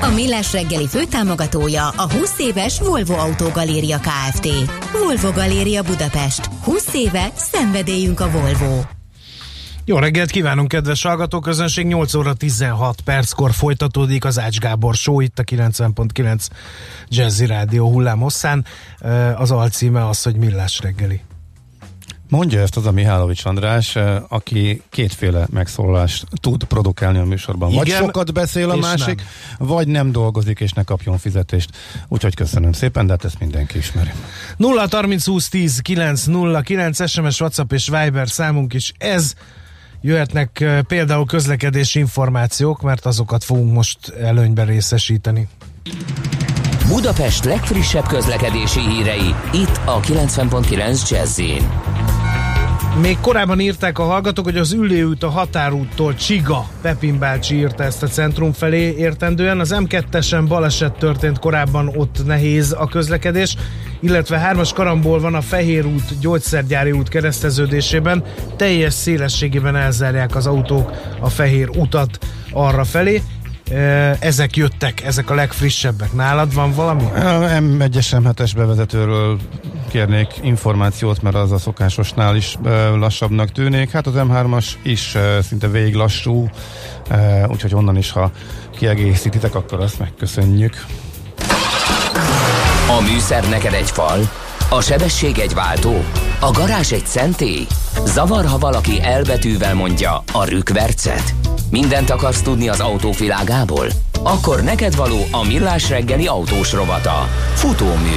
A Millás reggeli főtámogatója a 20 éves Volvo Autogaléria Kft. Volvo Galéria Budapest. 20 éve szenvedélyünk a Volvo. Jó reggelt kívánunk, kedves hallgatóközönség! 8 óra 16 perckor folytatódik az Ács Gábor Show itt a 90.9 Jazzy Rádió hullám hosszán. Az alcíme az, hogy Millás reggeli. Mondja ezt az a Mihálovics András, aki kétféle megszólalást tud produkálni a műsorban. Igen, vagy sokat beszél a másik, nem. vagy nem dolgozik és ne kapjon fizetést. Úgyhogy köszönöm szépen, de hát ezt mindenki ismeri. 0 30 20 10 9 0 9 SMS, WhatsApp és Viber számunk is ez. Jöhetnek például közlekedési információk, mert azokat fogunk most előnyben részesíteni. Budapest legfrissebb közlekedési hírei, itt a 90.9 jazz még korábban írták a hallgatók, hogy az út a határúttól Csiga, Pepin bácsi írta ezt a centrum felé értendően. Az M2-esen baleset történt korábban, ott nehéz a közlekedés, illetve hármas karamból van a Fehér út, Gyógyszergyári út kereszteződésében. Teljes szélességében elzárják az autók a Fehér utat arra felé ezek jöttek, ezek a legfrissebbek. Nálad van valami? M1-es M7-es bevezetőről kérnék információt, mert az a szokásosnál is lassabbnak tűnik. Hát az M3-as is szinte végig lassú, úgyhogy onnan is, ha kiegészítitek, akkor azt megköszönjük. A műszer neked egy fal, a sebesség egy váltó, a garázs egy szentély. Zavar, ha valaki elbetűvel mondja a rükvercet. Mindent akarsz tudni az autóvilágából? Akkor neked való a millás reggeli autós rovata. Futómű.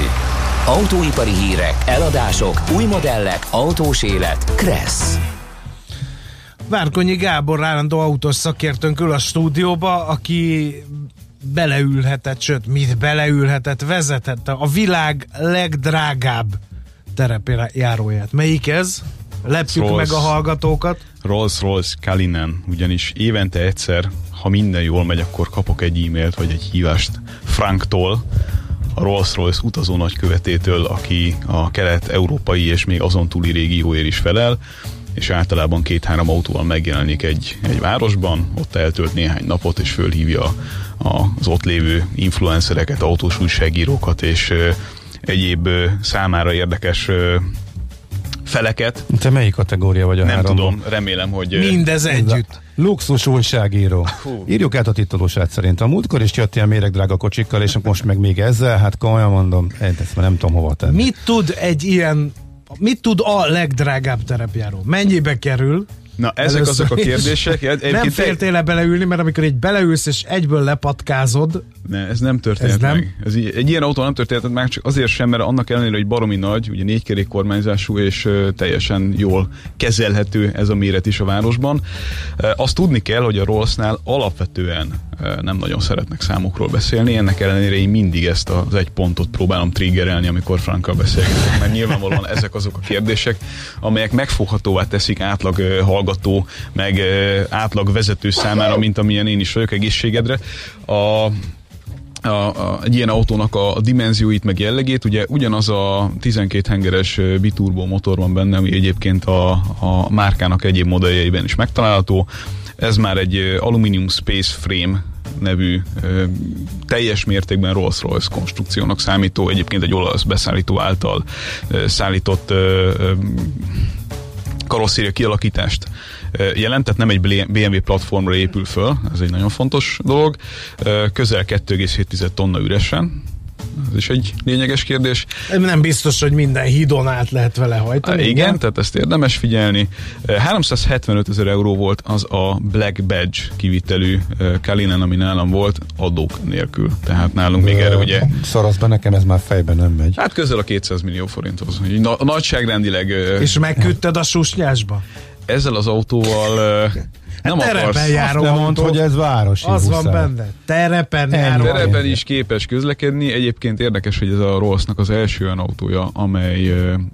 Autóipari hírek, eladások, új modellek, autós élet. Kressz. Várkonyi Gábor állandó autós szakértőnk ül a stúdióba, aki beleülhetett, sőt, mit beleülhetett, vezethette a világ legdrágább terepjáróját. Melyik ez? Lepjük Rolls, meg a hallgatókat. Rolls-Royce Kalinen, ugyanis évente egyszer, ha minden jól megy, akkor kapok egy e-mailt vagy egy hívást Franktól, a Rolls-Royce utazó nagykövetétől, aki a kelet-európai és még azon túli régióért is felel, és általában két-három autóval megjelenik egy, egy városban, ott eltölt néhány napot, és fölhívja az ott lévő influencereket, autós újságírókat, és egyéb számára érdekes feleket. Te melyik kategória vagy a Nem három? tudom, remélem, hogy... Mindez együtt. Luxus újságíró. Hú. Írjuk át a titulósát szerint. A múltkor is jött ilyen méregdrága kocsikkal, és most meg még ezzel, hát komolyan mondom, én ezt már nem tudom hova tenni. Mit tud egy ilyen, mit tud a legdrágább terepjáró? Mennyibe kerül? Na, ezek Először azok a kérdések. Egyébként nem féltél le beleülni, mert amikor egy beleülsz és egyből lepatkázod. Ne, ez nem történt ez nem? meg. Ez egy ilyen autó nem történt meg, csak azért sem, mert annak ellenére, hogy baromi nagy, ugye négykerék kormányzású és uh, teljesen jól kezelhető ez a méret is a városban. Uh, azt tudni kell, hogy a Rollsnál alapvetően nem nagyon szeretnek számokról beszélni, ennek ellenére én mindig ezt az egy pontot próbálom triggerelni, amikor Frankkal beszélgetek, mert nyilvánvalóan ezek azok a kérdések, amelyek megfoghatóvá teszik átlag hallgató, meg átlag vezető számára, mint amilyen én is vagyok egészségedre. A a, a, egy ilyen autónak a, a dimenzióit, meg jellegét. Ugye ugyanaz a 12 hengeres biturbo motor van benne, ami egyébként a, a márkának egyéb modelljeiben is megtalálható. Ez már egy Aluminium Space Frame nevű teljes mértékben Rolls-Royce konstrukciónak számító, egyébként egy olasz beszállító által szállított ö, karosszéria kialakítást jelent, tehát nem egy BMW platformra épül föl, ez egy nagyon fontos dolog. Közel 2,7 tonna üresen, ez is egy lényeges kérdés. Nem biztos, hogy minden hídon át lehet vele hajtani. Igen, igen, tehát ezt érdemes figyelni. 375 ezer euró volt az a Black Badge kivitelű Kalinen, ami nálam volt, adók nélkül. Tehát nálunk még erre ugye... Szarasz be nekem, ez már fejben nem megy. Hát közel a 200 millió forinthoz. Na, nagyságrendileg... És megküldted a susnyásba? ezzel az autóval nem hát akarsz. járó nem mond, hogy ez városi Az buszár. van benne. Terepen járó. Terepen is képes közlekedni. Egyébként érdekes, hogy ez a Rollsnak az első olyan autója, amely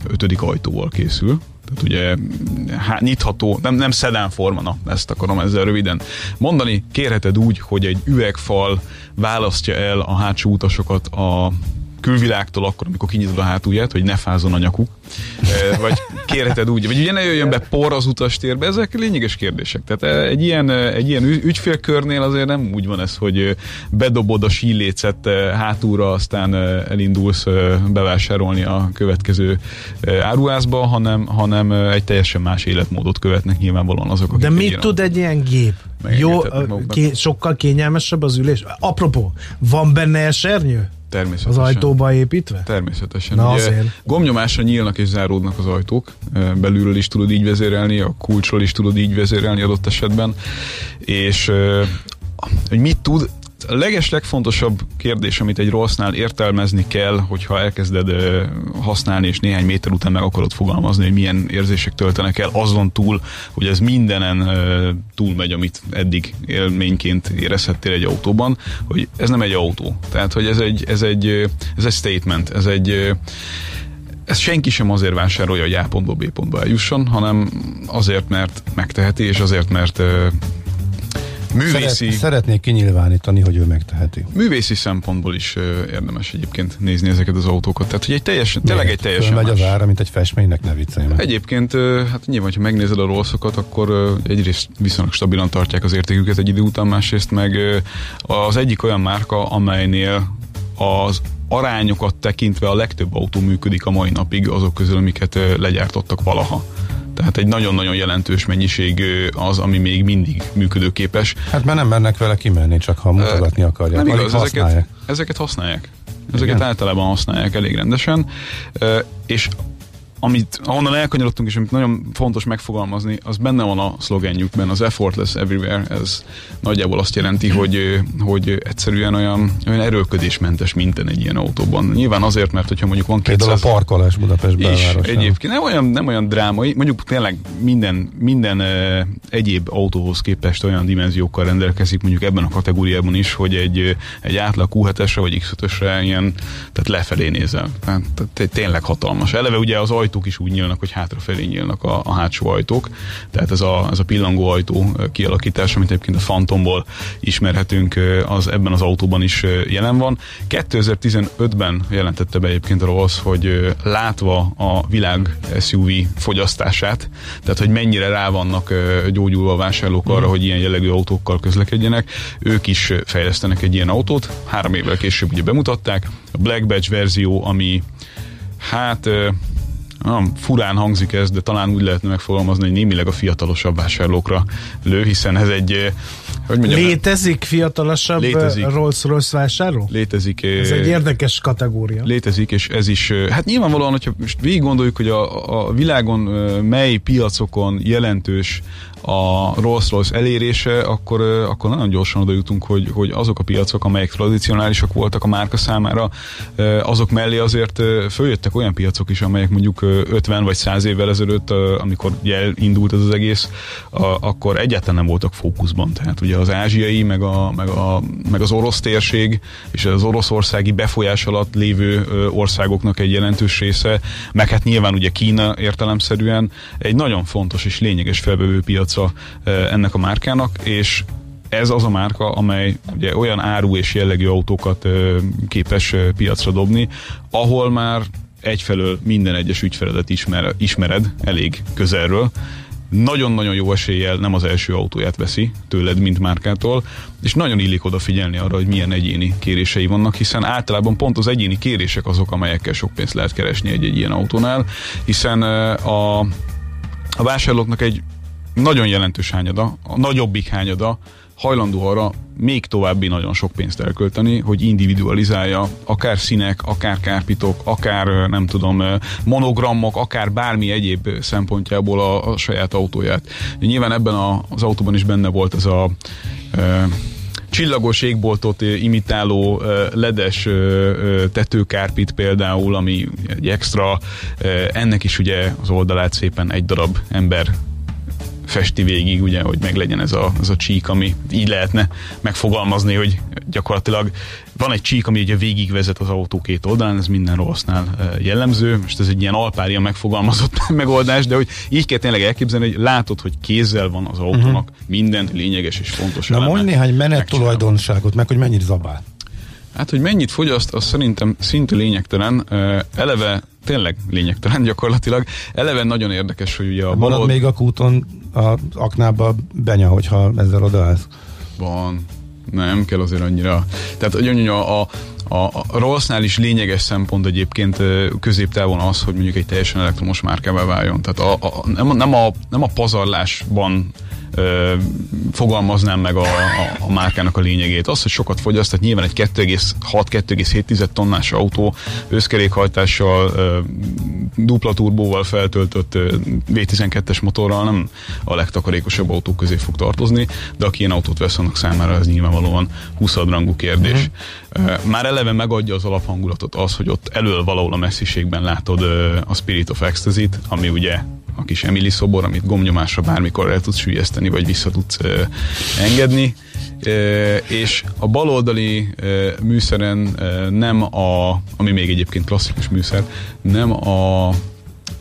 ötödik ajtóval készül. Tehát ugye hát, nyitható, nem, nem szedán forma, na, ezt akarom ezzel röviden mondani. Kérheted úgy, hogy egy üvegfal választja el a hátsó utasokat a külvilágtól akkor, amikor kinyitod a hátulját, hogy ne fázon a nyakuk, vagy kérheted úgy, vagy ugye ne jöjjön be por az utastérbe, ezek lényeges kérdések. Tehát egy ilyen, egy ilyen ügyfélkörnél azért nem úgy van ez, hogy bedobod a sílécet hátulra, aztán elindulsz bevásárolni a következő áruházba, hanem, hanem egy teljesen más életmódot követnek nyilvánvalóan azok, akik De mit tud egy ilyen gép? Jó, ké, sokkal kényelmesebb az ülés. Apropó, van benne esernyő? Természetesen. Az ajtóba építve? Természetesen. Na, Ugye, gomnyomásra nyílnak és záródnak az ajtók, belülről is tudod így vezérelni, a kulcsról is tudod így vezérelni adott esetben, és hogy mit tud, a leges legfontosabb kérdés, amit egy rossznál értelmezni kell, hogyha elkezded használni, és néhány méter után meg akarod fogalmazni, hogy milyen érzések töltenek el, azon túl, hogy ez mindenen uh, túlmegy, amit eddig élményként érezhettél egy autóban, hogy ez nem egy autó. Tehát, hogy ez egy, ez egy, ez egy statement, ez egy ezt senki sem azért vásárolja, hogy A pontból B pontba eljusson, hanem azért, mert megteheti, és azért, mert művészi... Szeret, szeretnék kinyilvánítani, hogy ő megteheti. Művészi szempontból is érdemes egyébként nézni ezeket az autókat. Tehát, hogy egy teljesen, tényleg egy teljesen megy az ára, mint egy festménynek, ne viccelj meg. Egyébként, hát nyilván, ha megnézed a rosszokat, akkor egyrészt viszonylag stabilan tartják az értéküket egy idő után, másrészt meg az egyik olyan márka, amelynél az arányokat tekintve a legtöbb autó működik a mai napig azok közül, amiket legyártottak valaha. Tehát egy nagyon-nagyon jelentős mennyiség az, ami még mindig működőképes. Hát mert nem mennek vele kimenni, csak ha mutogatni akarják. Nem igaz, ezeket, ezeket használják. Ezeket Igen? általában használják elég rendesen, és amit, ahonnan elkanyarodtunk, és amit nagyon fontos megfogalmazni, az benne van a szlogenjükben, az effortless everywhere, ez nagyjából azt jelenti, hogy, hogy egyszerűen olyan, olyan erőködésmentes minden egy ilyen autóban. Nyilván azért, mert hogyha mondjuk van 200... Például a parkolás Budapest belvárosában. egyébként nem olyan, nem olyan drámai, mondjuk tényleg minden, minden egyéb autóhoz képest olyan dimenziókkal rendelkezik, mondjuk ebben a kategóriában is, hogy egy, egy átlag Q7-esre vagy X5-ösre ilyen, tehát lefelé nézel. Tehát, tehát tényleg hatalmas. Eleve ugye az ajtók is úgy nyílnak, hogy hátrafelé nyílnak a, a hátsó ajtók. Tehát ez a, ez a pillangó ajtó kialakítás, amit egyébként a Phantomból ismerhetünk, az ebben az autóban is jelen van. 2015-ben jelentette be egyébként a Rolls, hogy látva a világ SUV fogyasztását, tehát hogy mennyire rá vannak gyógyulva a vásárlók arra, mm. hogy ilyen jellegű autókkal közlekedjenek, ők is fejlesztenek egy ilyen autót. Három évvel később ugye bemutatták. A Black Badge verzió, ami hát nem, furán hangzik ez, de talán úgy lehetne megfogalmazni, hogy némileg a fiatalosabb vásárlókra lő, hiszen ez egy eh, hogy mondjam, létezik fiatalosabb létezik, Rolls-Royce vásárló? Létezik. Ez egy eh, érdekes kategória. Létezik, és ez is, eh, hát nyilvánvalóan, hogyha most végig gondoljuk, hogy a, a világon mely piacokon jelentős a Rolls-Royce elérése, akkor, akkor nagyon gyorsan oda jutunk, hogy, hogy azok a piacok, amelyek tradicionálisak voltak a márka számára, azok mellé azért följöttek olyan piacok is, amelyek mondjuk 50 vagy 100 évvel ezelőtt, amikor ugye indult ez az egész, akkor egyáltalán nem voltak fókuszban. Tehát ugye az ázsiai, meg, a, meg, a, meg az orosz térség, és az oroszországi befolyás alatt lévő országoknak egy jelentős része, meg hát nyilván ugye Kína értelemszerűen egy nagyon fontos és lényeges felvevő piaca ennek a márkának, és ez az a márka, amely ugye olyan áru és jellegű autókat képes piacra dobni, ahol már egyfelől minden egyes ügyfeledet ismer, ismered elég közelről, nagyon-nagyon jó eséllyel nem az első autóját veszi tőled, mint márkától, és nagyon illik odafigyelni arra, hogy milyen egyéni kérései vannak, hiszen általában pont az egyéni kérések azok, amelyekkel sok pénzt lehet keresni egy-egy ilyen autónál, hiszen a, a vásárlóknak egy nagyon jelentős hányada, a nagyobbik hányada hajlandó arra még további nagyon sok pénzt elkölteni, hogy individualizálja akár színek, akár kárpitok, akár nem tudom, monogramok, akár bármi egyéb szempontjából a, a saját autóját. Nyilván ebben a, az autóban is benne volt ez a e, csillagos égboltot imitáló ledes tetőkárpit például, ami egy extra, ennek is ugye az oldalát szépen egy darab ember festi végig, ugye, hogy meglegyen ez a, ez a csík, ami így lehetne megfogalmazni, hogy gyakorlatilag van egy csík, ami ugye végigvezet az autó két oldalán, ez minden rossznál jellemző. Most ez egy ilyen alpária megfogalmazott megoldás, de hogy így kell tényleg elképzelni, hogy látod, hogy kézzel van az autónak uh-huh. minden lényeges és fontos Na mondj néhány menet tulajdonságot, meg hogy mennyit zabál. Hát, hogy mennyit fogyaszt, az szerintem szinte lényegtelen. Eleve tényleg lényegtelen gyakorlatilag. Eleve nagyon érdekes, hogy ugye a Marad balod... még a kúton az aknába benya, hogyha ezzel odaállsz? Van. Nem kell azért annyira. Tehát, hogy a, a, a, a Rollsnál is lényeges szempont egyébként középtávon az, hogy mondjuk egy teljesen elektromos márkává váljon. Tehát a, a, nem, nem, a, nem a pazarlásban ö, fogalmaznám meg a, a, a márkának a lényegét. Az, hogy sokat fogyaszt, tehát nyilván egy 2,6-2,7 tonnás autó összkerékhajtással, ö, dupla turbóval feltöltött ö, V12-es motorral nem a legtakarékosabb autók közé fog tartozni, de aki ilyen autót vesz, annak számára ez nyilvánvalóan 20 rangú kérdés. Uh-huh. Már eleve megadja az alaphangulatot az, hogy ott elől valahol a messziségben látod a Spirit of Ecstasy-t, ami ugye kis Emily szobor, amit gomnyomásra bármikor el tudsz sülyezteni, vagy vissza tudsz ö, engedni. Ö, és a baloldali ö, műszeren ö, nem a, ami még egyébként klasszikus műszer, nem a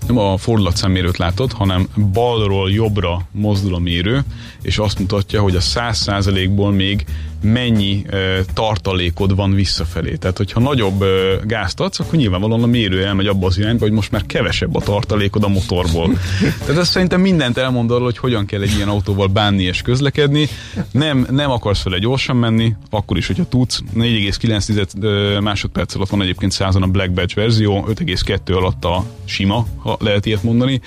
nem a fordulatszámmérőt látod, hanem balról jobbra mozdul a mérő, és azt mutatja, hogy a 100%-ból még mennyi ö, tartalékod van visszafelé. Tehát, hogyha nagyobb ö, gázt adsz, akkor nyilvánvalóan a mérő elmegy abba az irányba, hogy most már kevesebb a tartalékod a motorból. Tehát ez szerintem mindent elmond arról, hogy hogyan kell egy ilyen autóval bánni és közlekedni. Nem, nem akarsz vele gyorsan menni, akkor is, hogyha tudsz. 4,9 másodperc alatt van egyébként százan a Black Badge verzió, 5,2 alatt a sima, ha lehet ilyet mondani.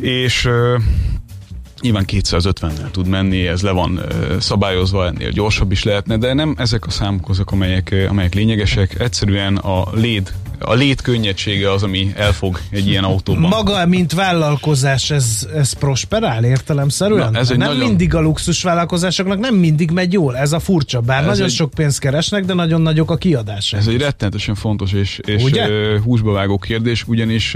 És Nyilván 250-nel tud menni, ez le van szabályozva, ennél gyorsabb is lehetne, de nem ezek a számok azok, amelyek, amelyek lényegesek. Egyszerűen a léd a lét könnyedsége az, ami elfog egy ilyen autóban. Maga, mint vállalkozás, ez, ez prosperál értelemszerűen? Na, ez nem nagyon... mindig a luxus vállalkozásoknak nem mindig megy jól, ez a furcsa, bár ez nagyon egy... sok pénzt keresnek, de nagyon nagyok a kiadások. Ez egy rettenetesen fontos és, és uh, húsba vágó kérdés, ugyanis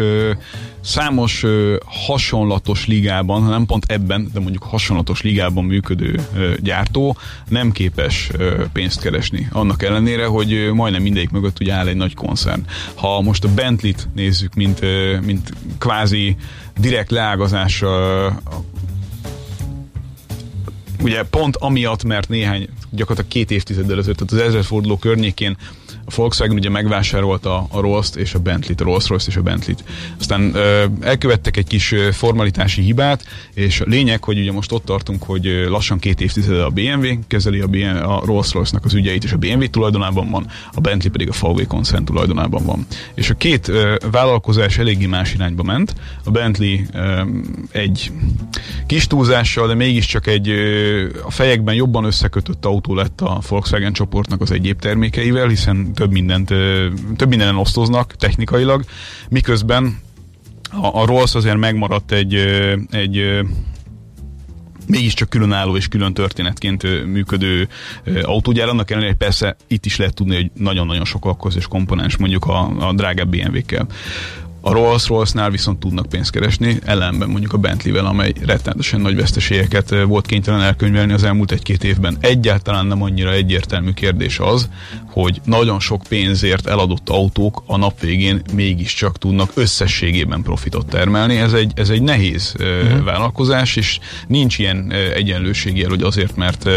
számos hasonlatos ligában, nem pont ebben, de mondjuk hasonlatos ligában működő gyártó nem képes pénzt keresni. Annak ellenére, hogy majdnem mindegyik mögött ugye áll egy nagy koncern. Ha most a Bentley-t nézzük, mint, mint kvázi direkt leágazás ugye pont amiatt, mert néhány, gyakorlatilag két évtizeddel ezelőtt, tehát az ezredforduló környékén a Volkswagen ugye megvásárolta a Rolls-t és a Bentley-t, a Rolls-Royce és a Bentley-t. Aztán ö, elkövettek egy kis formalitási hibát, és a lényeg, hogy ugye most ott tartunk, hogy lassan két évtizede a BMW kezeli a, BMW, a Rolls-Royce-nak az ügyeit, és a BMW tulajdonában van, a Bentley pedig a VW koncern tulajdonában van. És a két ö, vállalkozás eléggé más irányba ment. A Bentley ö, egy kis túlzással, de mégiscsak egy ö, a fejekben jobban összekötött autó lett a Volkswagen csoportnak az egyéb termékeivel, hiszen több mindent, több mindenen osztoznak technikailag, miközben a, a Rolls azért megmaradt egy, egy mégiscsak különálló és külön történetként működő autógyár. Annak ellenére, persze itt is lehet tudni, hogy nagyon-nagyon sok alkozás komponens mondjuk a, a drágább BMW-kkel. A Rolls-Royce-nál viszont tudnak pénzt keresni, ellenben mondjuk a Bentley-vel, amely rettenetesen nagy veszteségeket volt kénytelen elkönyvelni az elmúlt egy-két évben. Egyáltalán nem annyira egyértelmű kérdés az, hogy nagyon sok pénzért eladott autók a nap végén mégiscsak tudnak összességében profitot termelni. Ez egy, ez egy nehéz uh-huh. vállalkozás, és nincs ilyen egyenlőségjel, hogy azért, mert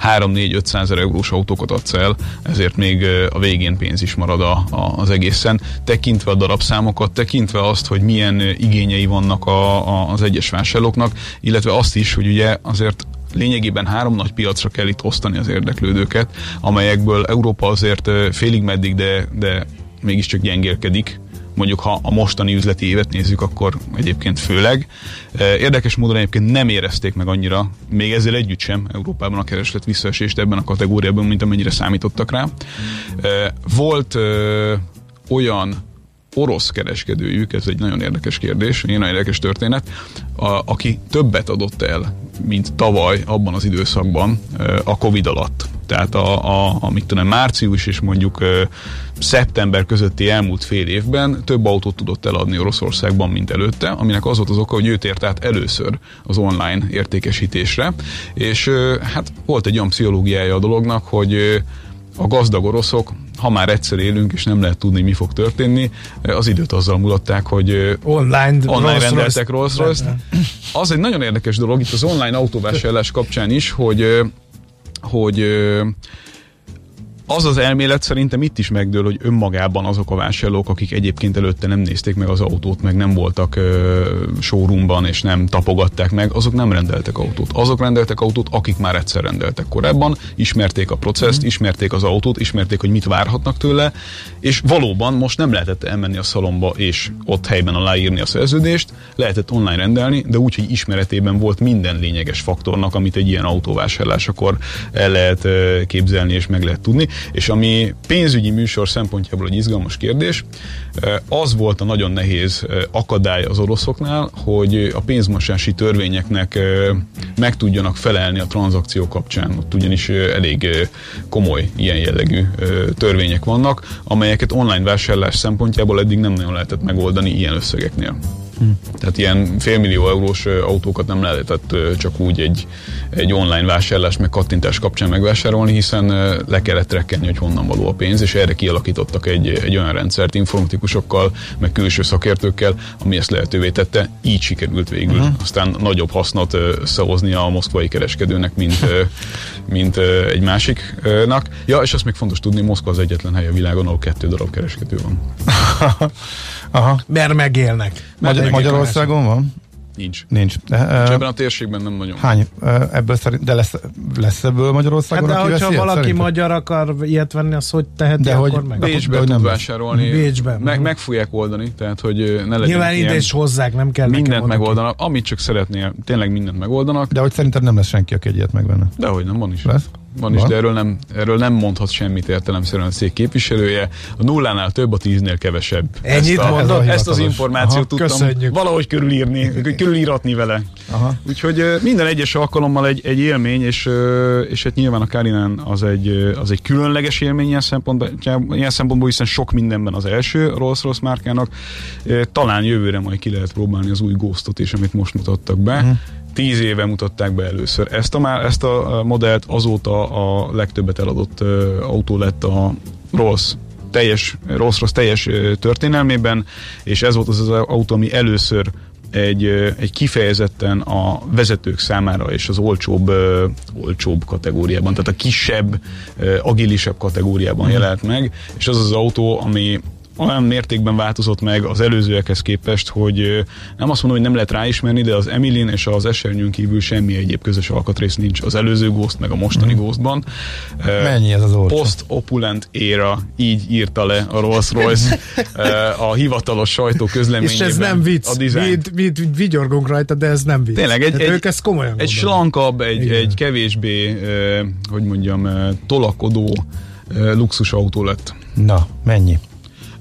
3-4-500 ezer eurós autókat adsz el, ezért még a végén pénz is marad a, a, az egészen. Tekintve a darabszámokat, tekintve tekintve azt, hogy milyen igényei vannak a, a, az egyes vásárlóknak, illetve azt is, hogy ugye azért lényegében három nagy piacra kell itt osztani az érdeklődőket, amelyekből Európa azért félig meddig, de, de mégiscsak gyengélkedik, mondjuk ha a mostani üzleti évet nézzük, akkor egyébként főleg. Érdekes módon egyébként nem érezték meg annyira, még ezzel együtt sem Európában a kereslet visszaesést ebben a kategóriában, mint amennyire számítottak rá. Volt olyan orosz kereskedőjük, ez egy nagyon érdekes kérdés, egy nagyon érdekes történet, a, aki többet adott el, mint tavaly abban az időszakban a Covid alatt. Tehát a, a, a mit tudom, március és mondjuk szeptember közötti elmúlt fél évben több autót tudott eladni Oroszországban, mint előtte, aminek az volt az oka, hogy őt ért át először az online értékesítésre, és hát volt egy olyan pszichológiája a dolognak, hogy a gazdag oroszok, ha már egyszer élünk, és nem lehet tudni, mi fog történni, az időt azzal mulatták, hogy online, online Rolls rendeltek rolls royce Az egy nagyon érdekes dolog itt az online autóvásárlás kapcsán is, hogy hogy az az elmélet szerintem itt is megdől, hogy önmagában azok a vásárlók, akik egyébként előtte nem nézték meg az autót, meg nem voltak ö, showroomban, és nem tapogatták meg, azok nem rendeltek autót. Azok rendeltek autót, akik már egyszer rendeltek korábban, ismerték a processzt, mm. ismerték az autót, ismerték, hogy mit várhatnak tőle, és valóban most nem lehetett elmenni a szalomba és ott helyben aláírni a szerződést, lehetett online rendelni, de úgy, hogy ismeretében volt minden lényeges faktornak, amit egy ilyen autóvásárlásakor el lehet képzelni és meg lehet tudni és ami pénzügyi műsor szempontjából egy izgalmas kérdés, az volt a nagyon nehéz akadály az oroszoknál, hogy a pénzmosási törvényeknek meg tudjanak felelni a tranzakció kapcsán. Ott ugyanis elég komoly ilyen jellegű törvények vannak, amelyeket online vásárlás szempontjából eddig nem nagyon lehetett megoldani ilyen összegeknél. Hm. Tehát ilyen félmillió eurós autókat nem lehetett csak úgy egy, egy online vásárlás meg kattintás kapcsán megvásárolni, hiszen le kellett trekkelni, hogy honnan való a pénz, és erre kialakítottak egy, egy olyan rendszert informatikusokkal, meg külső szakértőkkel, ami ezt lehetővé tette. Így sikerült végül. Uh-huh. Aztán nagyobb hasznot összehozni a moszkvai kereskedőnek, mint, mint egy másiknak. Ja, és azt még fontos tudni, Moszkva az egyetlen hely a világon, ahol kettő darab kereskedő van. Aha. Mert megélnek. Magyar, Magyarországon van? Nincs. Nincs. De, uh, ebben a térségben nem nagyon. Hány? Uh, ebből szerint, de lesz, lesz ebből Magyarországon? Hát de hogyha valaki szerintem? magyar akar ilyet venni, az hogy teheti, de akkor hogy, meg? Bécsbe tud nem vásárolni. Bécsben. Meg, meg fogják oldani, tehát hogy ne legyen Nyilván ide is hozzák, nem kell Mindent megoldanak, amit csak szeretnél, tényleg mindent megoldanak. De hogy szerinted nem lesz senki, aki egyet megvenne? Dehogy nem, van is. Lesz? Van, van is, de erről nem, erről nem mondhat semmit értelemszerűen a cég képviselője. A nullánál több, a tíznél kevesebb. Ennyit ezt, a, mondod? ezt az információt Aha, tudtam köszönjük. valahogy körülírni, körülíratni vele. Aha. Úgyhogy minden egyes alkalommal egy, egy élmény, és, és hát nyilván a Karinán az egy, az egy különleges élmény ilyen szempontból, ilyen szempontból, hiszen sok mindenben az első Rolls-Royce márkának. Talán jövőre majd ki lehet próbálni az új Ghostot is, amit most mutattak be. Uh-huh tíz éve mutatták be először ezt a, már, ezt a modellt, azóta a legtöbbet eladott autó lett a Rolls teljes, Rolls Royce teljes történelmében, és ez volt az az autó, ami először egy, egy kifejezetten a vezetők számára és az olcsóbb, olcsóbb kategóriában, tehát a kisebb, agilisebb kategóriában mm. jelent meg, és az az autó, ami olyan mértékben változott meg az előzőekhez képest, hogy nem azt mondom, hogy nem lehet ráismerni, de az Emilin és az Esernyőn kívül semmi egyéb közös alkatrész nincs az előző Ghost, meg a mostani mm. Ghostban. Mennyi ez az olcsó? Post-opulent éra, így írta le a Rolls-Royce a hivatalos sajtó közleményében. És ez nem vicc. A design. Mi, mi vigyorgunk rajta, de ez nem vicc. Tényleg, egy, egy, ők ezt komolyan egy slankabb, egy, egy kevésbé, hogy mondjam, tolakodó luxusautó lett. Na, mennyi?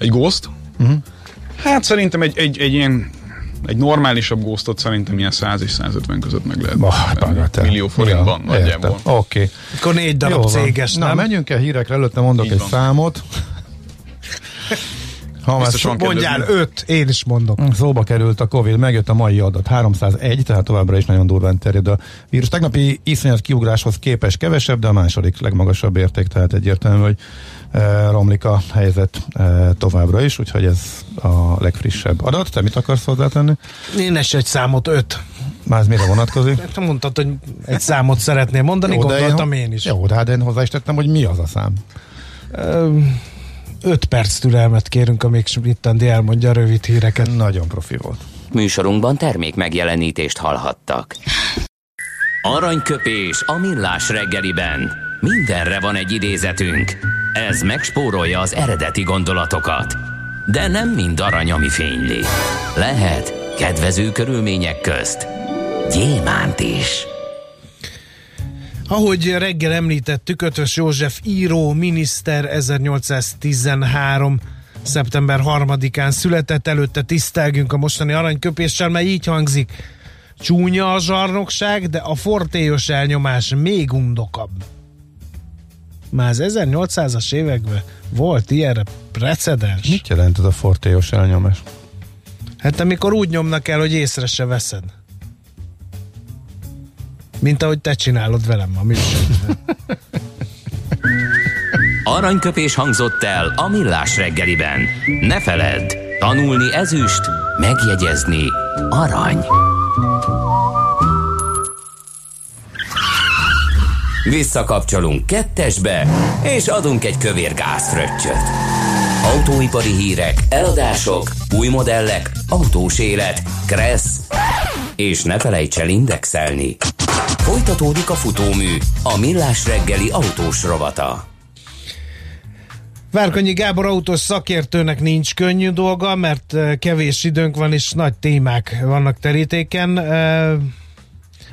Egy Ghost? Uh-huh. Hát szerintem egy, egy, egy ilyen egy normálisabb ghostot szerintem ilyen 100 és 150 között meg lehet. Oh, millió forintban ja, nagyjából. Oké. Okay. Akkor négy darab Jó céges, Na, menjünk el hírekre, előtte mondok Így egy van. számot. Ha már mondjál öt, én is mondok. Mm, szóba került a Covid, megjött a mai adat, 301, tehát továbbra is nagyon durván terjed a vírus. Tegnapi iszonyat kiugráshoz képes kevesebb, de a második legmagasabb érték, tehát egyértelmű, hogy e, romlik a helyzet e, továbbra is, úgyhogy ez a legfrissebb adat. Te mit akarsz hozzátenni? Én is egy számot, öt. Már ez mire vonatkozik? Te mondtad, hogy egy számot szeretnél mondani, jó, gondoltam én, én is. Jó, de hát én hozzá is tettem, hogy mi az a szám. Um, 5 perc türelmet kérünk, amíg Schmidt-Andi elmondja a rövid híreket. Nagyon profi volt. Műsorunkban termék megjelenítést hallhattak. Aranyköpés a millás reggeliben. Mindenre van egy idézetünk. Ez megspórolja az eredeti gondolatokat. De nem mind arany, ami fényli. Lehet kedvező körülmények közt gyémánt is. Ahogy reggel említettük, Ötös József író, miniszter 1813 szeptember 3-án született, előtte tisztelgünk a mostani aranyköpéssel, mert így hangzik. Csúnya a zsarnokság, de a fortélyos elnyomás még undokabb. Már az 1800-as években volt ilyenre precedens. Mit jelent ez a fortéos elnyomás? Hát amikor úgy nyomnak el, hogy észre se veszed. Mint ahogy te csinálod velem a műsorban. Aranyköpés hangzott el a millás reggeliben. Ne feledd, tanulni ezüst, megjegyezni arany. Visszakapcsolunk kettesbe, és adunk egy kövér gázfröccsöt. Autóipari hírek, eladások, új modellek, autós élet, kressz, és ne felejts el indexelni. Folytatódik a futómű, a millás reggeli autós rovata. Várkonyi Gábor autós szakértőnek nincs könnyű dolga, mert eh, kevés időnk van, és nagy témák vannak terítéken.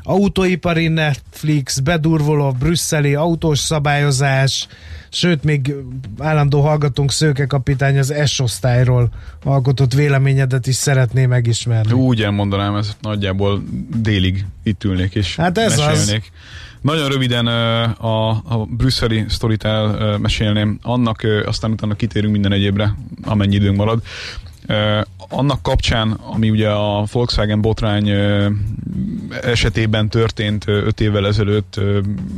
Autóipari Netflix, bedurvoló brüsszeli autós szabályozás, sőt, még állandó hallgatunk Szőke kapitány az S-osztályról alkotott véleményedet is szeretné megismerni. Úgy elmondanám, ez nagyjából délig itt ülnék és hát ez mesélnék. Az. Nagyon röviden a, a brüsszeli sztorit elmesélném, annak aztán utána kitérünk minden egyébre, amennyi időnk marad annak kapcsán, ami ugye a Volkswagen botrány esetében történt 5 évvel ezelőtt,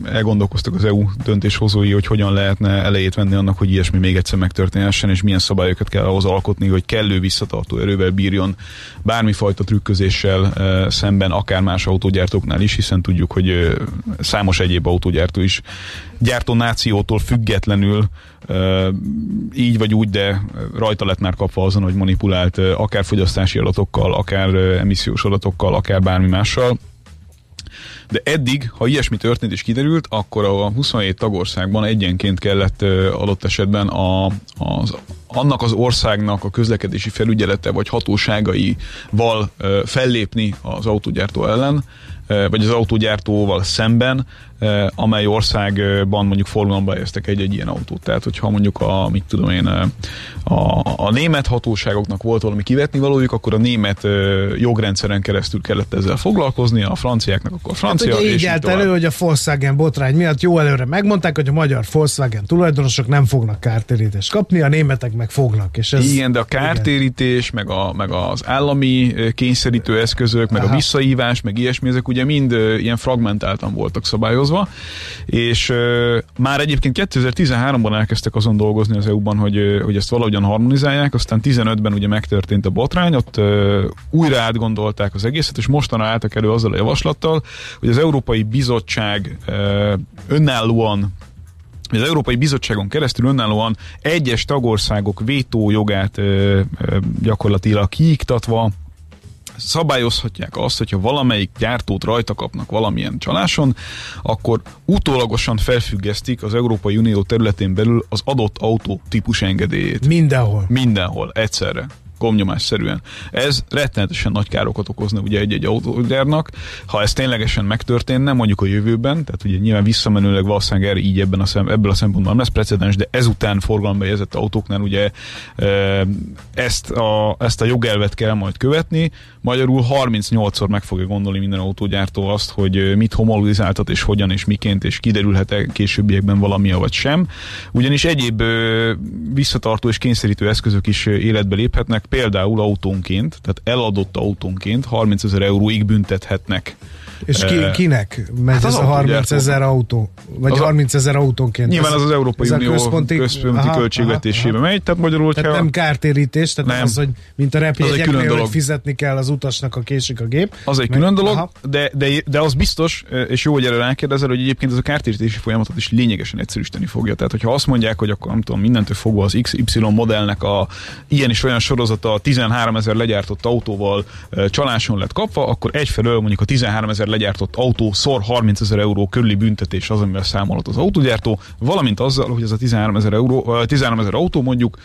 elgondolkoztak az EU döntéshozói, hogy hogyan lehetne elejét venni annak, hogy ilyesmi még egyszer megtörténhessen, és milyen szabályokat kell ahhoz alkotni, hogy kellő visszatartó erővel bírjon bármifajta trükközéssel szemben, akár más autógyártóknál is, hiszen tudjuk, hogy számos egyéb autógyártó is gyártó nációtól függetlenül így vagy úgy, de rajta lett már kapva azon, hogy manipulált akár fogyasztási adatokkal, akár emissziós adatokkal, akár bármi mással. De eddig, ha ilyesmi történt és kiderült, akkor a 27 tagországban egyenként kellett adott esetben a, az, annak az országnak a közlekedési felügyelete vagy hatóságaival fellépni az autógyártó ellen, vagy az autógyártóval szemben, amely országban mondjuk forgalomba helyeztek egy-egy ilyen autót. Tehát, hogyha mondjuk a, mit tudom én, a, a német hatóságoknak volt valami kivetni valójuk, akkor a német jogrendszeren keresztül kellett ezzel foglalkozni, a franciáknak akkor a francia. Hát ugye így állt elő, hogy a Volkswagen botrány miatt jó előre megmondták, hogy a magyar Volkswagen tulajdonosok nem fognak kártérítést kapni, a németek meg fognak. És ez, igen, de a kártérítés, igen. meg, a, meg az állami kényszerítő eszközök, meg Aha. a visszaívás, meg ilyesmi, ezek ugye mind ilyen fragmentáltan voltak szabályozva létrehozva, és uh, már egyébként 2013-ban elkezdtek azon dolgozni az EU-ban, hogy, hogy ezt valahogyan harmonizálják, aztán 15-ben ugye megtörtént a botrány, ott uh, újra átgondolták az egészet, és mostanra álltak elő azzal a javaslattal, hogy az Európai Bizottság uh, önállóan az Európai Bizottságon keresztül önállóan egyes tagországok vétójogát ö, ö, gyakorlatilag kiiktatva szabályozhatják azt, hogyha valamelyik gyártót rajta kapnak valamilyen csaláson, akkor utólagosan felfüggesztik az Európai Unió területén belül az adott autó típus engedélyét. Mindenhol. Mindenhol, egyszerre gomnyomásszerűen. Ez rettenetesen nagy károkat okozna ugye egy-egy autógyárnak. Ha ez ténylegesen megtörténne, mondjuk a jövőben, tehát ugye nyilván visszamenőleg valószínűleg erre így ebben a szem, ebből a szempontból nem lesz precedens, de ezután forgalomba helyezett autóknál ugye ezt a, ezt a jogelvet kell majd követni. Magyarul 38-szor meg fogja gondolni minden autógyártó azt, hogy mit homologizáltat és hogyan és miként, és kiderülhet-e későbbiekben valamilyen vagy sem. Ugyanis egyéb visszatartó és kényszerítő eszközök is életbe léphetnek, például autónként, tehát eladott autónként 30 ezer euróig büntethetnek és ki, kinek megy hát ez a 30 ezer autó? Vagy az 30 ezer autónként? Nyilván az az Európai ez Unió központi, központi aha, költségvetésébe aha, megy, tehát magyarul, tehát nem kártérítés, tehát nem. az, hogy mint a repjegyeknél, hogy fizetni kell az utasnak, a késik a gép. Az egy külön dolog, de, de, de az biztos, és jó, hogy erre rákérdezel, hogy egyébként ez a kártérítési folyamatot is lényegesen egyszerűsíteni fogja. Tehát, hogyha azt mondják, hogy akkor nem tudom, mindentől fogva az XY modellnek a ilyen és olyan sorozata 13 ezer legyártott autóval csaláson lett kapva, akkor egyfelől mondjuk a 13 ezer legyártott autó szor 30 ezer euró körüli büntetés az, amivel számolhat az autógyártó, valamint azzal, hogy ez a 13 ezer, euró, 13 ezer autó mondjuk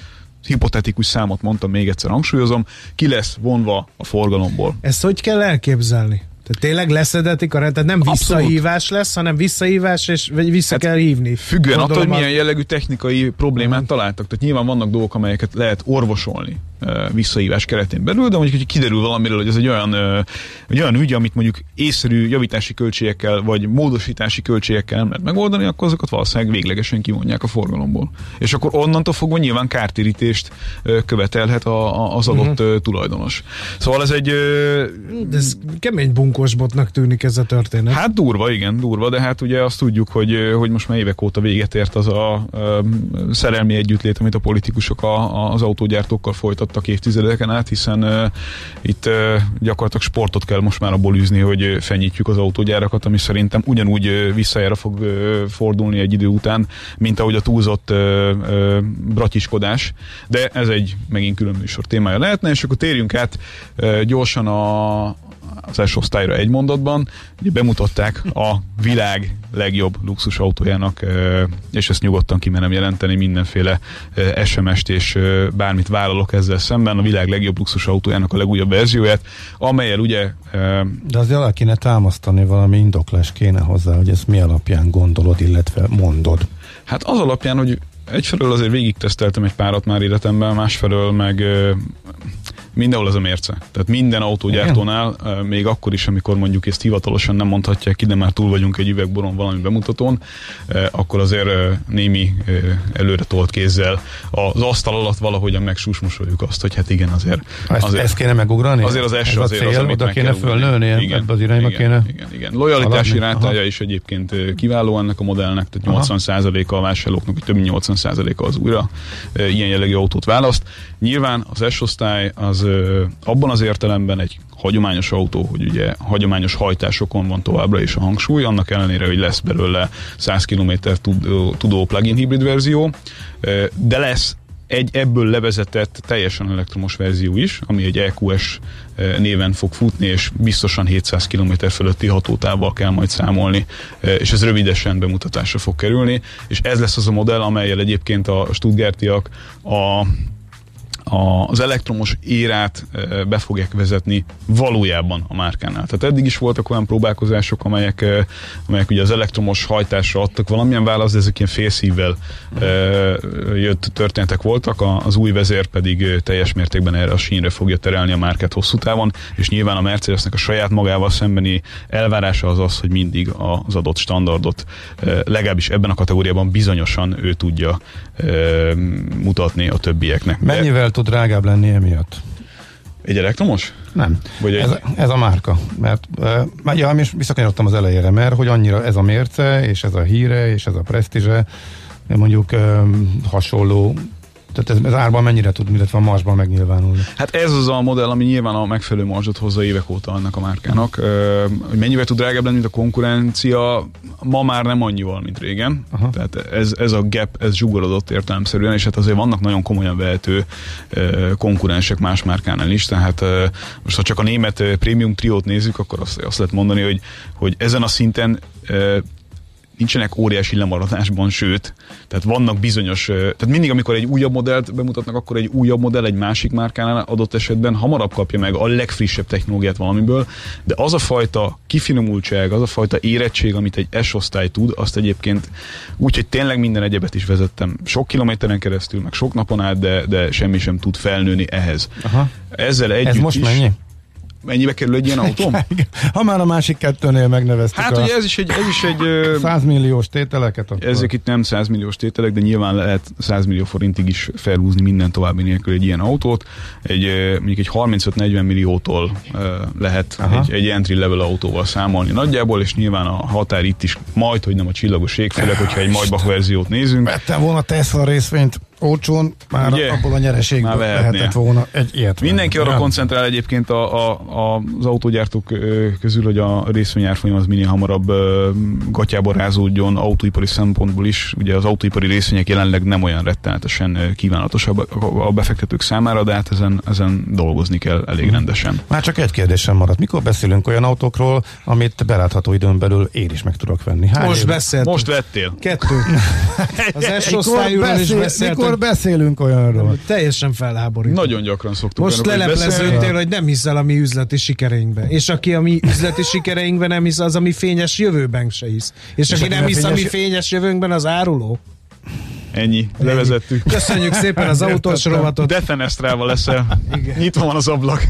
hipotetikus számot mondtam, még egyszer hangsúlyozom, ki lesz vonva a forgalomból. Ezt hogy kell elképzelni? Tehát tényleg leszedetik a rendet, nem Abszolút. visszahívás lesz, hanem visszahívás, és vagy vissza hát kell hívni. Függően attól, hogy milyen jellegű technikai problémát uh-huh. találtak. Tehát nyilván vannak dolgok, amelyeket lehet orvosolni visszahívás keretén belül, de mondjuk, hogy kiderül valamiről, hogy ez egy olyan, egy olyan ügy, amit mondjuk észszerű javítási költségekkel vagy módosítási költségekkel nem lehet megoldani, akkor azokat valószínűleg véglegesen kimondják a forgalomból. És akkor onnantól fogva nyilván kártérítést követelhet a, a, az adott uh-huh. tulajdonos. Szóval ez egy... De ez kemény bunkosbotnak tűnik ez a történet. Hát durva, igen, durva, de hát ugye azt tudjuk, hogy, hogy most már évek óta véget ért az a, a szerelmi együttlét, amit a politikusok a, az autógyártókkal folytattak évtizedeken át, hiszen uh, itt uh, gyakorlatilag sportot kell most már abból űzni, hogy fenyítjük az autógyárakat, ami szerintem ugyanúgy uh, visszajára fog uh, fordulni egy idő után, mint ahogy a túlzott uh, uh, bratiskodás, de ez egy megint külön műsor témája lehetne, és akkor térjünk át uh, gyorsan a, az S osztályra egy mondatban. Ugye bemutatták a világ legjobb luxusautójának, és ezt nyugodtan kimenem jelenteni, mindenféle SMS-t és bármit vállalok ezzel szemben, a világ legjobb luxusautójának a legújabb verzióját, amelyel ugye... De azért alá kéne támasztani, valami indoklás kéne hozzá, hogy ezt mi alapján gondolod, illetve mondod. Hát az alapján, hogy egyfelől azért végig teszteltem egy párat már életemben, másfelől meg mindenhol az a mérce. Tehát minden autógyártónál, Igen? még akkor is, amikor mondjuk ezt hivatalosan nem mondhatják ki, de már túl vagyunk egy üvegboron valami bemutatón, akkor azért némi előre tolt kézzel az asztal alatt valahogyan megsúsmosoljuk azt, hogy hát igen, azért. Ezt, azért ezt kéne megugrani? Azért az első azért cél, az, amit oda kéne fölnőni, igen, az irányba igen, kéne igen, igen. Lojalitási rátája is egyébként kiváló ennek a modellnek, tehát 80%-a a vásárlóknak, több mint 80%-a az újra ilyen jellegű autót választ. Nyilván az S-osztály az abban az értelemben egy hagyományos autó, hogy ugye hagyományos hajtásokon van továbbra is a hangsúly, annak ellenére, hogy lesz belőle 100 km tudó plug-in hibrid verzió, de lesz egy ebből levezetett teljesen elektromos verzió is, ami egy EQS néven fog futni, és biztosan 700 km fölötti hatótávval kell majd számolni, és ez rövidesen bemutatásra fog kerülni, és ez lesz az a modell, amelyel egyébként a Stuttgartiak a az elektromos érát be fogják vezetni valójában a márkánál. Tehát eddig is voltak olyan próbálkozások, amelyek, amelyek ugye az elektromos hajtásra adtak valamilyen választ, de ezek ilyen félszívvel jött történetek voltak, az új vezér pedig teljes mértékben erre a sínre fogja terelni a márkát hosszú távon, és nyilván a Mercedesnek a saját magával szembeni elvárása az az, hogy mindig az adott standardot legalábbis ebben a kategóriában bizonyosan ő tudja mutatni a többieknek. Mennyivel tud drágább lenni emiatt? Egy elektromos? Nem. Vagy ez, egy... ez a márka. Mert uh, ja, és visszakanyarodtam az elejére, mert hogy annyira ez a mérce, és ez a híre, és ez a presztízse, mondjuk um, hasonló tehát ez, ez árban mennyire tud, illetve a marsban megnyilvánulni? Hát ez az a modell, ami nyilván a megfelelő marzsot hozza évek óta annak a márkának. Hogy mennyivel tud drágább lenni, mint a konkurencia, ma már nem annyival, mint régen. Aha. Tehát ez, ez a gap, ez zsugorodott értelemszerűen, és hát azért vannak nagyon komolyan vehető konkurensek más márkánál is, tehát most ha csak a német prémium triót nézzük, akkor azt, azt lehet mondani, hogy, hogy ezen a szinten nincsenek óriási lemaradásban, sőt, tehát vannak bizonyos, tehát mindig, amikor egy újabb modellt bemutatnak, akkor egy újabb modell egy másik márkánál adott esetben hamarabb kapja meg a legfrissebb technológiát valamiből, de az a fajta kifinomultság, az a fajta érettség, amit egy S-osztály tud, azt egyébként úgy, hogy tényleg minden egyebet is vezettem sok kilométeren keresztül, meg sok napon át, de, de semmi sem tud felnőni ehhez. Aha. Ezzel együtt Ez most is, mennyi? Mennyibe kerül egy ilyen autó? ha már a másik kettőnél megneveztük Hát ugye ez is egy... Ez is egy 100 milliós tételeket? Akkor... Ezek itt nem 100 milliós tételek, de nyilván lehet 100 millió forintig is felhúzni minden további nélkül egy ilyen autót. Egy, mondjuk egy 35-40 milliótól lehet egy, egy entry level autóval számolni nagyjából, és nyilván a határ itt is majd, hogy nem a csillagos ég, főleg, hogyha egy Maybach verziót nézünk. Vettem volna Tesla részvényt olcsón, már Ugye? abból a nyereségből lehetett volna egy ilyet. Mindenki arra koncentrál egyébként a, a, a, az autógyártók közül, hogy a részvényárfolyam az minél hamarabb gatyába rázódjon autóipari szempontból is. Ugye az autóipari részvények jelenleg nem olyan rettenetesen kívánatosabb a befektetők számára, de hát ezen, ezen dolgozni kell elég rendesen. Már csak egy kérdésem maradt. Mikor beszélünk olyan autókról, amit belátható időn belül én is meg tudok venni? Hány Most beszéltünk. Most vettél. Kettő. Az S osztályúról is beszéltünk mikor beszélünk olyanról? Teljesen felháborító. Nagyon gyakran szoktuk. Most lelepleződtél, hogy nem hiszel a mi üzleti sikereinkbe. És aki a mi üzleti sikereinkben nem hisz, az a mi fényes jövőben se hisz. És, és aki nem hisz a mi fényes jövőnkben, az áruló. Ennyi, levezettük. Köszönjük szépen az autós rovatot. Defenestrával leszel. Nyitva van az ablak.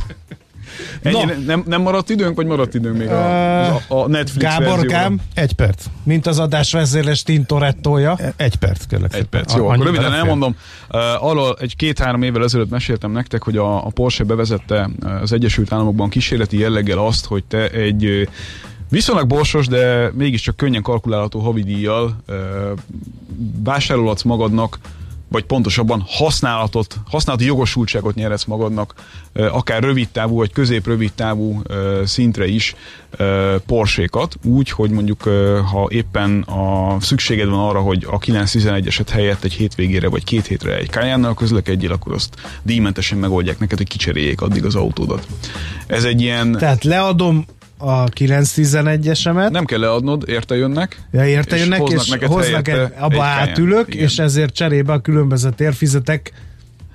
Ennyi, nem, nem maradt időnk, vagy maradt időnk még a, a, a Netflix Gáborkám, egy perc. Mint az adás vezérles Tintorettója. Egy perc, kérlek. Egy perc, jó. Akkor röviden elmondom. Uh, arról egy két-három évvel ezelőtt meséltem nektek, hogy a, a Porsche bevezette az Egyesült Államokban kísérleti jelleggel azt, hogy te egy viszonylag borsos, de mégiscsak könnyen kalkulálható havidíjjal uh, vásárolhatsz magadnak vagy pontosabban használatot, használati jogosultságot nyeretsz magadnak, akár rövid távú, vagy közép-rövid távú szintre is porsékat, úgy, hogy mondjuk ha éppen a szükséged van arra, hogy a 911-eset helyett egy hétvégére vagy két hétre egy kájánnal közlekedjél, akkor azt díjmentesen megoldják neked, hogy kicseréljék addig az autódat. Ez egy ilyen... Tehát leadom a 911-esemet. Nem kell leadnod, érte jönnek. Ja, érte jönnek, és, és hoznak, hoznak egy, abba átülök, és ezért cserébe a különböző térfizetek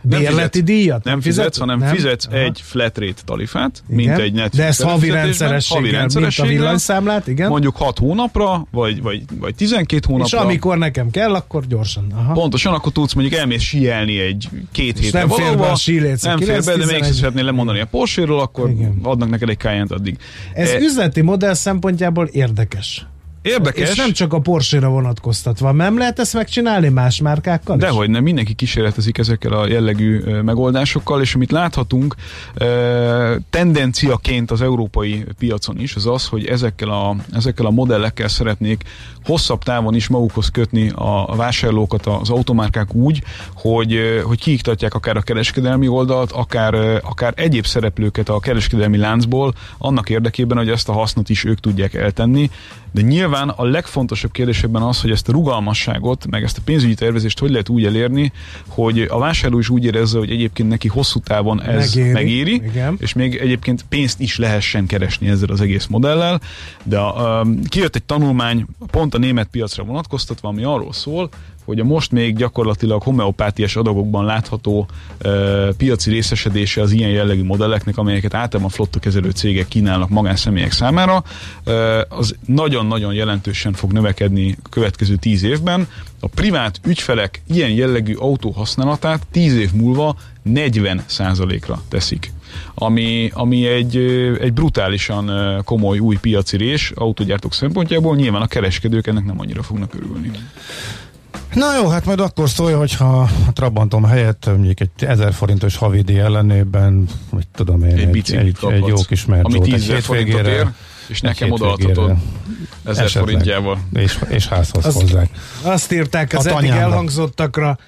Bérleti díjat? Nem fizetsz, hanem nem? fizetsz Aha. egy flat rate tarifát, igen. mint egy Netflix De ez havi rendszerességgel, havi rendszerességgel, mint a villanyszámlát, igen. Mondjuk 6 hónapra, vagy, vagy, vagy 12 hónapra. És amikor nekem kell, akkor gyorsan. Aha. Pontosan, akkor tudsz mondjuk elmész síelni egy két hétre nem fér be a síléc, Nem fér be, de még szeretnél lemondani a porsche akkor igen. adnak neked egy kájent addig. Ez e... üzleti modell szempontjából érdekes. Érdekes. És nem csak a Porsche-ra vonatkoztatva. Nem lehet ezt megcsinálni más márkákkal is? Dehogy nem, mindenki kísérletezik ezekkel a jellegű megoldásokkal, és amit láthatunk tendenciaként az európai piacon is, az az, hogy ezekkel a, ezekkel a modellekkel szeretnék hosszabb távon is magukhoz kötni a vásárlókat az automárkák úgy, hogy, hogy kiiktatják akár a kereskedelmi oldalt, akár, akár egyéb szereplőket a kereskedelmi láncból, annak érdekében, hogy ezt a hasznot is ők tudják eltenni. De nyilván a legfontosabb kérdés ebben az, hogy ezt a rugalmasságot, meg ezt a pénzügyi tervezést hogy lehet úgy elérni, hogy a vásárló is úgy érezze, hogy egyébként neki hosszú távon ez megéri, megéri és még egyébként pénzt is lehessen keresni ezzel az egész modellel. De a, kijött egy tanulmány pont a német piacra vonatkoztatva, ami arról szól, hogy a most még gyakorlatilag homeopátiás adagokban látható uh, piaci részesedése az ilyen jellegű modelleknek, amelyeket általában flottokezelő cégek kínálnak magánszemélyek számára, uh, az nagyon-nagyon jelentősen fog növekedni a következő tíz évben. A privát ügyfelek ilyen jellegű autó használatát tíz év múlva 40%-ra teszik ami, ami egy, egy brutálisan komoly új piaci rés autógyártók szempontjából, nyilván a kereskedők ennek nem annyira fognak örülni. Na jó, hát majd akkor szólja, hogyha a Trabantom helyett mondjuk egy 1000 forintos havidíj ellenében, vagy tudom én, egy, egy, egy, egy jó kis merzót, ami 10 forintot ér, és nekem odaadhatod 1000 forintjával. És, és házhoz azt, hozzák. Azt írták az eddig elhangzottakra,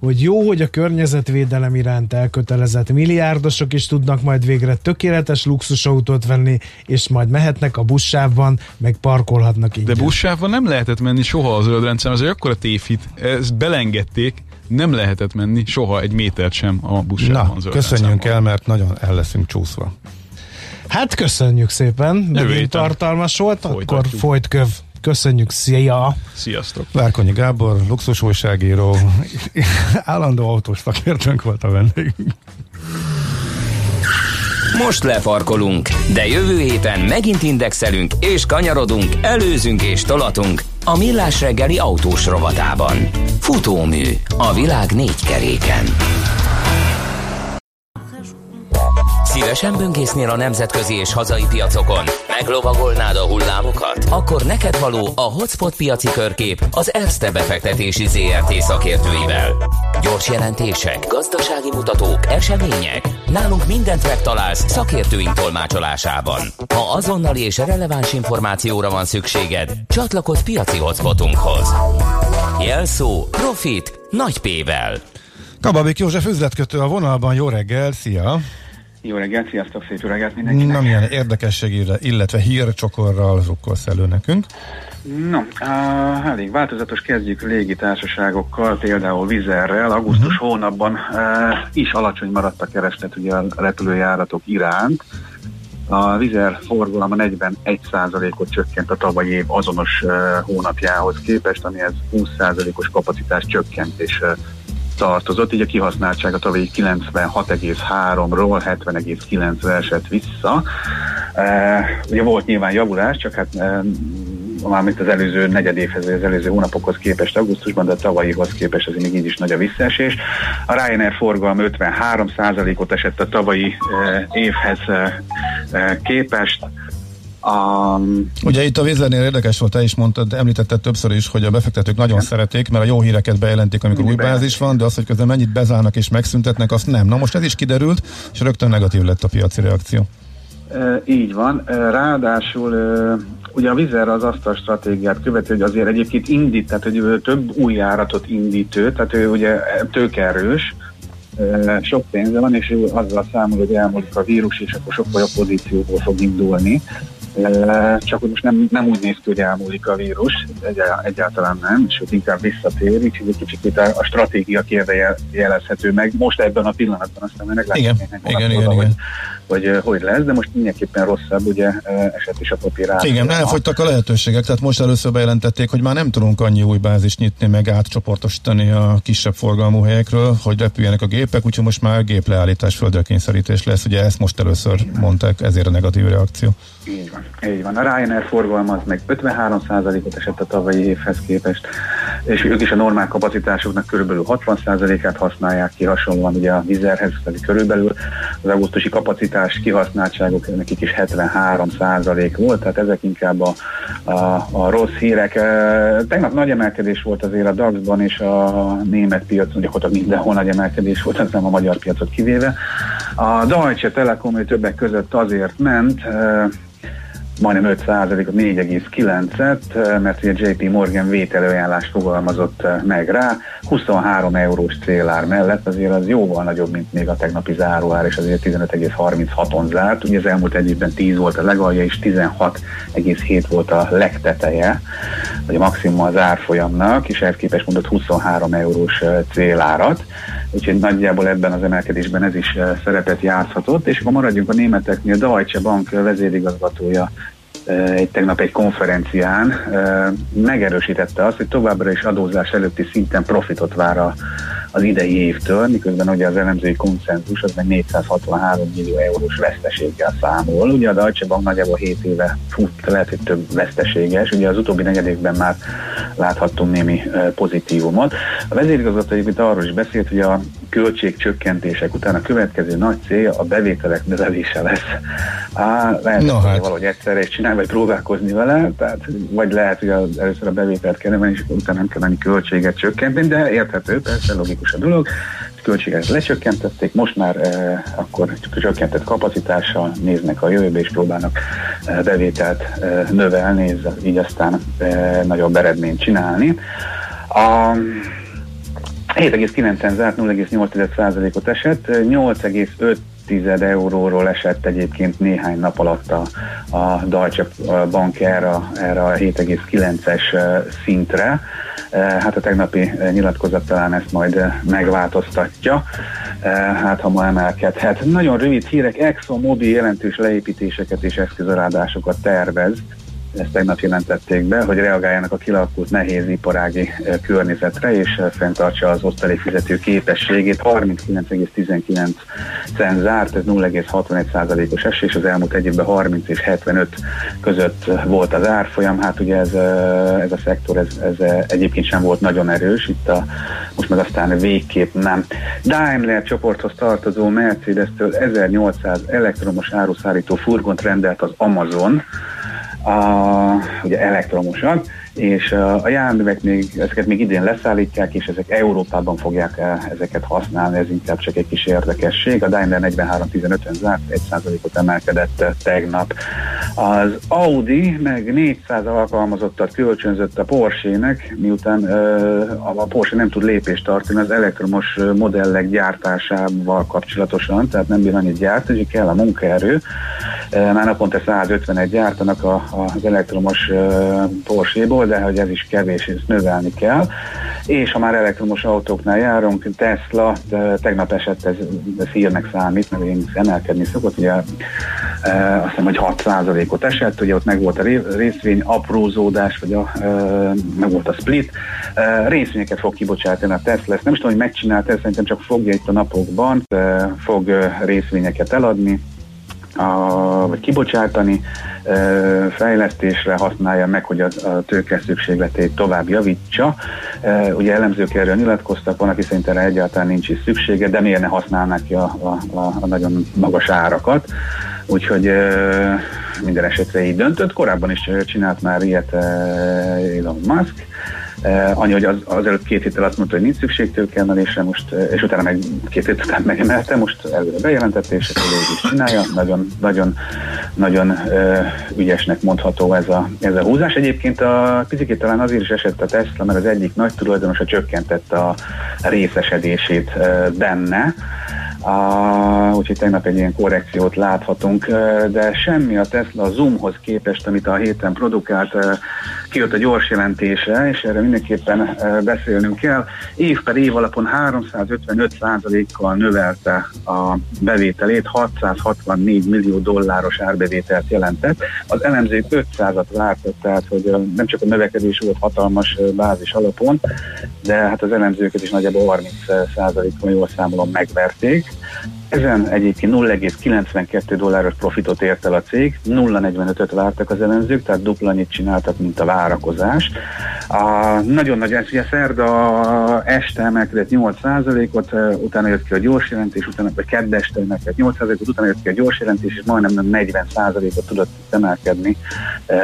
hogy jó, hogy a környezetvédelem iránt elkötelezett milliárdosok is tudnak majd végre tökéletes luxusautót venni, és majd mehetnek a buszsávban, meg parkolhatnak ingyen. De buszsávban nem lehetett menni soha az zöldrendszem, ez egy akkora tévhit. Ezt belengedték, nem lehetett menni soha egy métert sem a buszsávban. Na, köszönjünk el, mert nagyon el leszünk csúszva. Hát köszönjük szépen, megint tartalmas volt, Folytatjuk. akkor folyt köv. Köszönjük, szia! Sziasztok! Várkonyi Gábor, luxus újságíró, állandó autós szakértőnk volt a vendégünk. Most lefarkolunk, de jövő héten megint indexelünk és kanyarodunk, előzünk és tolatunk a Millás reggeli autós rovatában. Futómű a világ négy keréken. Szívesen böngésznél a nemzetközi és hazai piacokon? Meglovagolnád a hullámokat? Akkor neked való a Hotspot piaci körkép az Erste befektetési ZRT szakértőivel. Gyors jelentések, gazdasági mutatók, események. Nálunk mindent megtalálsz szakértőink tolmácsolásában. Ha azonnali és releváns információra van szükséged, csatlakozz piaci hotspotunkhoz. Jelszó Profit nagy P-vel. Kababik József üzletkötő a vonalban, jó reggel, szia! Jó reggelt, sziasztok, szép reggelt mindenkinek. Na, milyen érdekesség, illetve hírcsokorral zsukkolsz elő nekünk? No, uh, elég változatos, kezdjük légitársaságokkal, például Vizerrel. Augusztus uh-huh. hónapban uh, is alacsony maradt a kereslet ugye a repülőjáratok iránt. A Vizer forgalma 41%-ot csökkent a tavalyi év azonos uh, hónapjához képest, ami ez 20%-os kapacitás csökkentés tartozott, így a kihasználtsága tavalyi 96,3-ról 70,9-re esett vissza. E, ugye volt nyilván javulás, csak hát e, mármint az előző negyedévhez, az előző hónapokhoz képest augusztusban, de a tavalyihoz képest azért még így is nagy a visszaesés. A Ryanair forgalom 53%-ot esett a tavalyi évhez képest, Um, Ugye itt a Vizernél érdekes volt, te is mondtad, említetted többször is, hogy a befektetők nagyon igen. szeretik, mert a jó híreket bejelentik, amikor új bázis van, de az, hogy közben mennyit bezárnak és megszüntetnek, azt nem. Na most ez is kiderült, és rögtön negatív lett a piaci reakció. E, így van. Ráadásul ugye a Vizer az azt a stratégiát követő, hogy azért egyébként indít, tehát hogy több új járatot indít ő, tehát ő ugye tőkerős, sok pénze van, és ő azzal számol, hogy elmúlik a vírus, és akkor sokkal jobb pozícióból fog indulni. Csak hogy most nem, nem úgy néz ki, hogy elmúlik a vírus, egyáltalán nem, sőt inkább visszatér, így egy kicsit a, stratégia kérde jelezhető meg. Most ebben a pillanatban, aztán meg látjuk igen, igen, igen, hogy, hogy hogy lesz, de most mindenképpen rosszabb, ugye eset is a papír Igen, elfogytak a lehetőségek, tehát most először bejelentették, hogy már nem tudunk annyi új bázis nyitni, meg átcsoportosítani a kisebb forgalmú helyekről, hogy repüljenek a gépek, úgyhogy most már gépleállítás, földre kényszerítés lesz, ugye ezt most először mondták, ezért a negatív reakció. Így van. Így van. A Ryanair forgalma az meg 53%-ot esett a tavalyi évhez képest, és ők is a normál kapacitásoknak körülbelül 60%-át használják ki, hasonlóan ugye a Vizerhez, tehát körülbelül az augusztusi kapacitás kihasználtságok nekik is 73% volt, tehát ezek inkább a, a, a rossz hírek. Tegnap nagy emelkedés volt azért a DAX-ban és a német piacon, ott mindenhol nagy emelkedés volt, ez nem a magyar piacot kivéve. A Deutsche Telekom többek között azért ment, majdnem 5%-ot, 4,9-et, mert ugye JP Morgan vételőajánlást fogalmazott eh, meg rá, 23 eurós célár mellett azért az jóval nagyobb, mint még a tegnapi záróár, és azért 15,36-on zárt. Ugye az elmúlt egy évben 10 volt a legalja, és 16,7 volt a legteteje, vagy a maximum az árfolyamnak, és ehhez képest mondott 23 eurós eh, célárat úgyhogy nagyjából ebben az emelkedésben ez is eh, szerepet játszhatott, és akkor maradjunk a németeknél, Deutsche Bank vezérigazgatója eh, egy tegnap egy konferencián eh, megerősítette azt, hogy továbbra is adózás előtti szinten profitot vár a az idei évtől, miközben ugye az elemzői konszenzus az meg 463 millió eurós veszteséggel számol. Ugye a Deutsche Bank nagyjából 7 éve fut, lehet, hogy több veszteséges. Ugye az utóbbi negyedékben már láthattunk némi pozitívumot. A vezérigazgató egyébként arról is beszélt, hogy a költségcsökkentések után a következő nagy cél a bevételek növelése lesz. Á, lehet, no, hát. valahogy egyszerre is csinálni, vagy próbálkozni vele, tehát vagy lehet, hogy az, először a bevételt kell emelni, és utána nem kell menni költséget csökkenteni, de érthető, persze logikus a dolog. A költségeket lecsökkentették, most már eh, akkor csökkentett kapacitással néznek a jövőbe, és próbálnak eh, bevételt eh, növelni, így aztán eh, nagyobb eredményt csinálni. A, 7,9 zárt, 0,8%-ot esett, 8,5 10 euróról esett egyébként néhány nap alatt a, a Deutsche Bank erre, erre a 7,9-es szintre. Hát a tegnapi nyilatkozat talán ezt majd megváltoztatja, hát ha ma emelkedhet. Nagyon rövid hírek, ExxonMobil jelentős leépítéseket és eszközarádásokat tervez ezt tegnap jelentették be, hogy reagáljanak a kialakult nehéz iparági környezetre, és fenntartsa az osztalék fizető képességét. 39,19 cent zárt, ez 0,61%-os esés, az elmúlt egy évben 30 és 75 között volt az árfolyam. Hát ugye ez, ez a szektor ez, ez egyébként sem volt nagyon erős, itt a, most meg aztán végképp nem. Daimler csoporthoz tartozó Mercedes-től 1800 elektromos áruszállító furgont rendelt az Amazon, a, ugye elektromosak, és a járművek még, ezeket még idén leszállítják, és ezek Európában fogják ezeket használni, ez inkább csak egy kis érdekesség. A Daimler 43-15-en zárt, 1%-ot emelkedett tegnap. Az Audi meg 400 alkalmazottat kölcsönzött a Porsche-nek, miután a Porsche nem tud lépést tartani az elektromos modellek gyártásával kapcsolatosan, tehát nem bír annyit gyártani, kell a munkaerő. Már naponta 151 gyártanak az elektromos Porsche-ból, de hogy ez is kevés, és növelni kell. És ha már elektromos autóknál járunk, Tesla, de tegnap esett, ez, ez hírnek számít, mert én emelkedni szokott, ugye e, azt hiszem, hogy 6%-ot esett, ugye ott meg volt a részvény aprózódás, vagy a, e, meg volt a split, e, részvényeket fog kibocsátani a Tesla, ezt nem is tudom, hogy megcsinálta, szerintem csak fogja itt a napokban, e, fog részvényeket eladni, a, vagy kibocsátani, fejlesztésre használja meg, hogy a, a tőke szükségletét tovább javítsa. Ugye elemzők erről nyilatkoztak, van, aki szerint erre egyáltalán nincs is szüksége, de miért ne használnak ki a, a, a, a nagyon magas árakat. Úgyhogy minden esetre így döntött. Korábban is csinált már ilyet Elon Musk, annyi, hogy az, az előtt két héttel azt mondta, hogy nincs szükség tőkeemelésre, most, és utána meg két hét után megemelte, most előre bejelentette, és ezt is csinálja. Nagyon, nagyon, nagyon uh, ügyesnek mondható ez a, ez a húzás. Egyébként a picit talán azért is esett a Tesla, mert az egyik nagy tulajdonosa csökkentett a részesedését benne, Uh, úgyhogy tegnap egy ilyen korrekciót láthatunk, de semmi a Tesla Zoomhoz képest, amit a héten produkált, kijött a gyors jelentése, és erre mindenképpen beszélnünk kell. Év per év alapon 355%-kal növelte a bevételét, 664 millió dolláros árbevételt jelentett. Az elemzők 500-at vártak, tehát hogy nem csak a növekedés volt hatalmas bázis alapon, de hát az elemzőket is nagyjából 30%-kal jól számolom megverték. Ezen egyébként 0,92 dolláros profitot ért el a cég, 0,45-öt vártak az elemzők, tehát dupla annyit csináltak, mint a várakozás. A, nagyon nagy, ugye szerda este emelkedett 8%-ot, utána jött ki a gyors jelentés, utána, vagy kedd este emelkedett 8%-ot, utána jött ki a gyors jelentés, és majdnem 40%-ot tudott emelkedni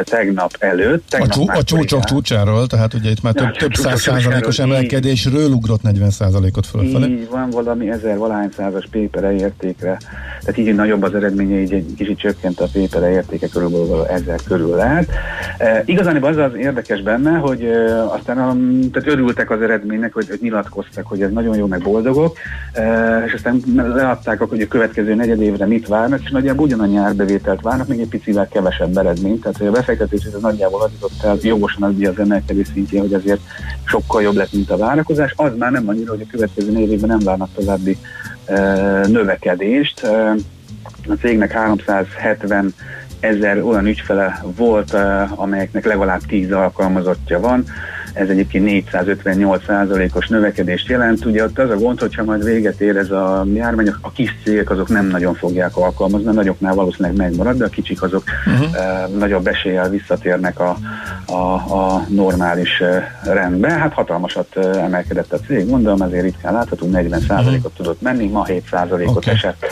tegnap előtt. Tegnap a, csú, a csúcsok csúcsáról, tehát ugye itt már több, több száz százalékos emelkedésről ugrott 40 százalékot fölfelé. Így van valami ezer valány százas pépere értékre, tehát így nagyobb az eredménye, így egy kicsit csökkent a pépere értéke, körülbelül ezer körül lehet. E, igazán az az érdekes benne, hogy aztán a, tehát örültek az eredménynek, hogy, hogy nyilatkoztak, hogy ez nagyon jó, meg boldogok, és aztán leadták, hogy a következő negyed évre mit várnak, és nagyjából ugyanannyi árbevételt várnak, még egy picivel kevesebb eredményt, tehát hogy a befektetés ez nagyjából az jutott el jogosan az az emelkedés szintjén, hogy ezért sokkal jobb lett, mint a várakozás. Az már nem annyira, hogy a következő négy évben nem várnak további növekedést. A cégnek 370 ezer olyan ügyfele volt, amelyeknek legalább 10 alkalmazottja van. Ez egyébként 458 os növekedést jelent. Ugye ott az a gond, hogyha majd véget ér ez a járvány, a kis cégek azok nem nagyon fogják alkalmazni, a nagyoknál valószínűleg megmarad, de a kicsik azok uh-huh. nagyobb eséllyel visszatérnek a, a, a normális rendbe. Hát hatalmasat emelkedett a cég, mondom, ezért ritkán láthatunk, 40 uh-huh. ot tudott menni, ma 7 ot okay. esett.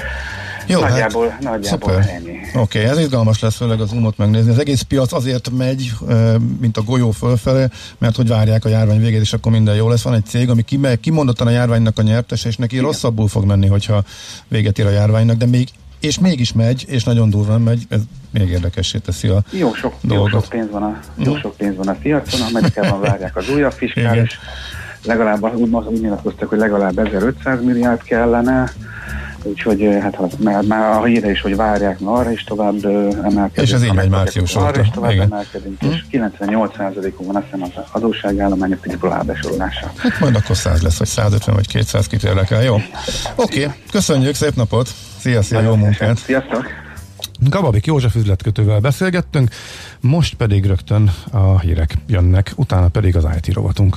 Jó, nagyjából, hát, nagyjából ennyi. Oké, okay, ez izgalmas lesz főleg az umot megnézni. Az egész piac azért megy, mint a golyó fölfele, mert hogy várják a járvány végét, és akkor minden jó lesz. Van egy cég, ami kimondottan a járványnak a nyertes, és neki Igen. rosszabbul fog menni, hogyha véget ér a járványnak, de még és mégis megy, és nagyon durván megy, ez még érdekessé teszi a jó sok, dolgot. Jó sok pénz van a, jó mhm. sok pénz van a piacon, Amerikában várják az újabb fiskális, legalább úgy, úgy nyilatkoztak, hogy legalább 1500 milliárd kellene, Úgyhogy hát már, már a híre is, hogy várják, na arra is tovább emelkedünk. És ez így megy március Arra is tovább Igen. emelkedünk, és 98%-on van azt hiszem az adósságállomány, pedig besorolása. Hát majd akkor 100 lesz, vagy 150 vagy 200 kit érdekel, jó? Oké, okay. köszönjük, szép napot! Szia, szia, jó munkát! Sziasztok! Gababik József üzletkötővel beszélgettünk, most pedig rögtön a hírek jönnek, utána pedig az IT rovatunk.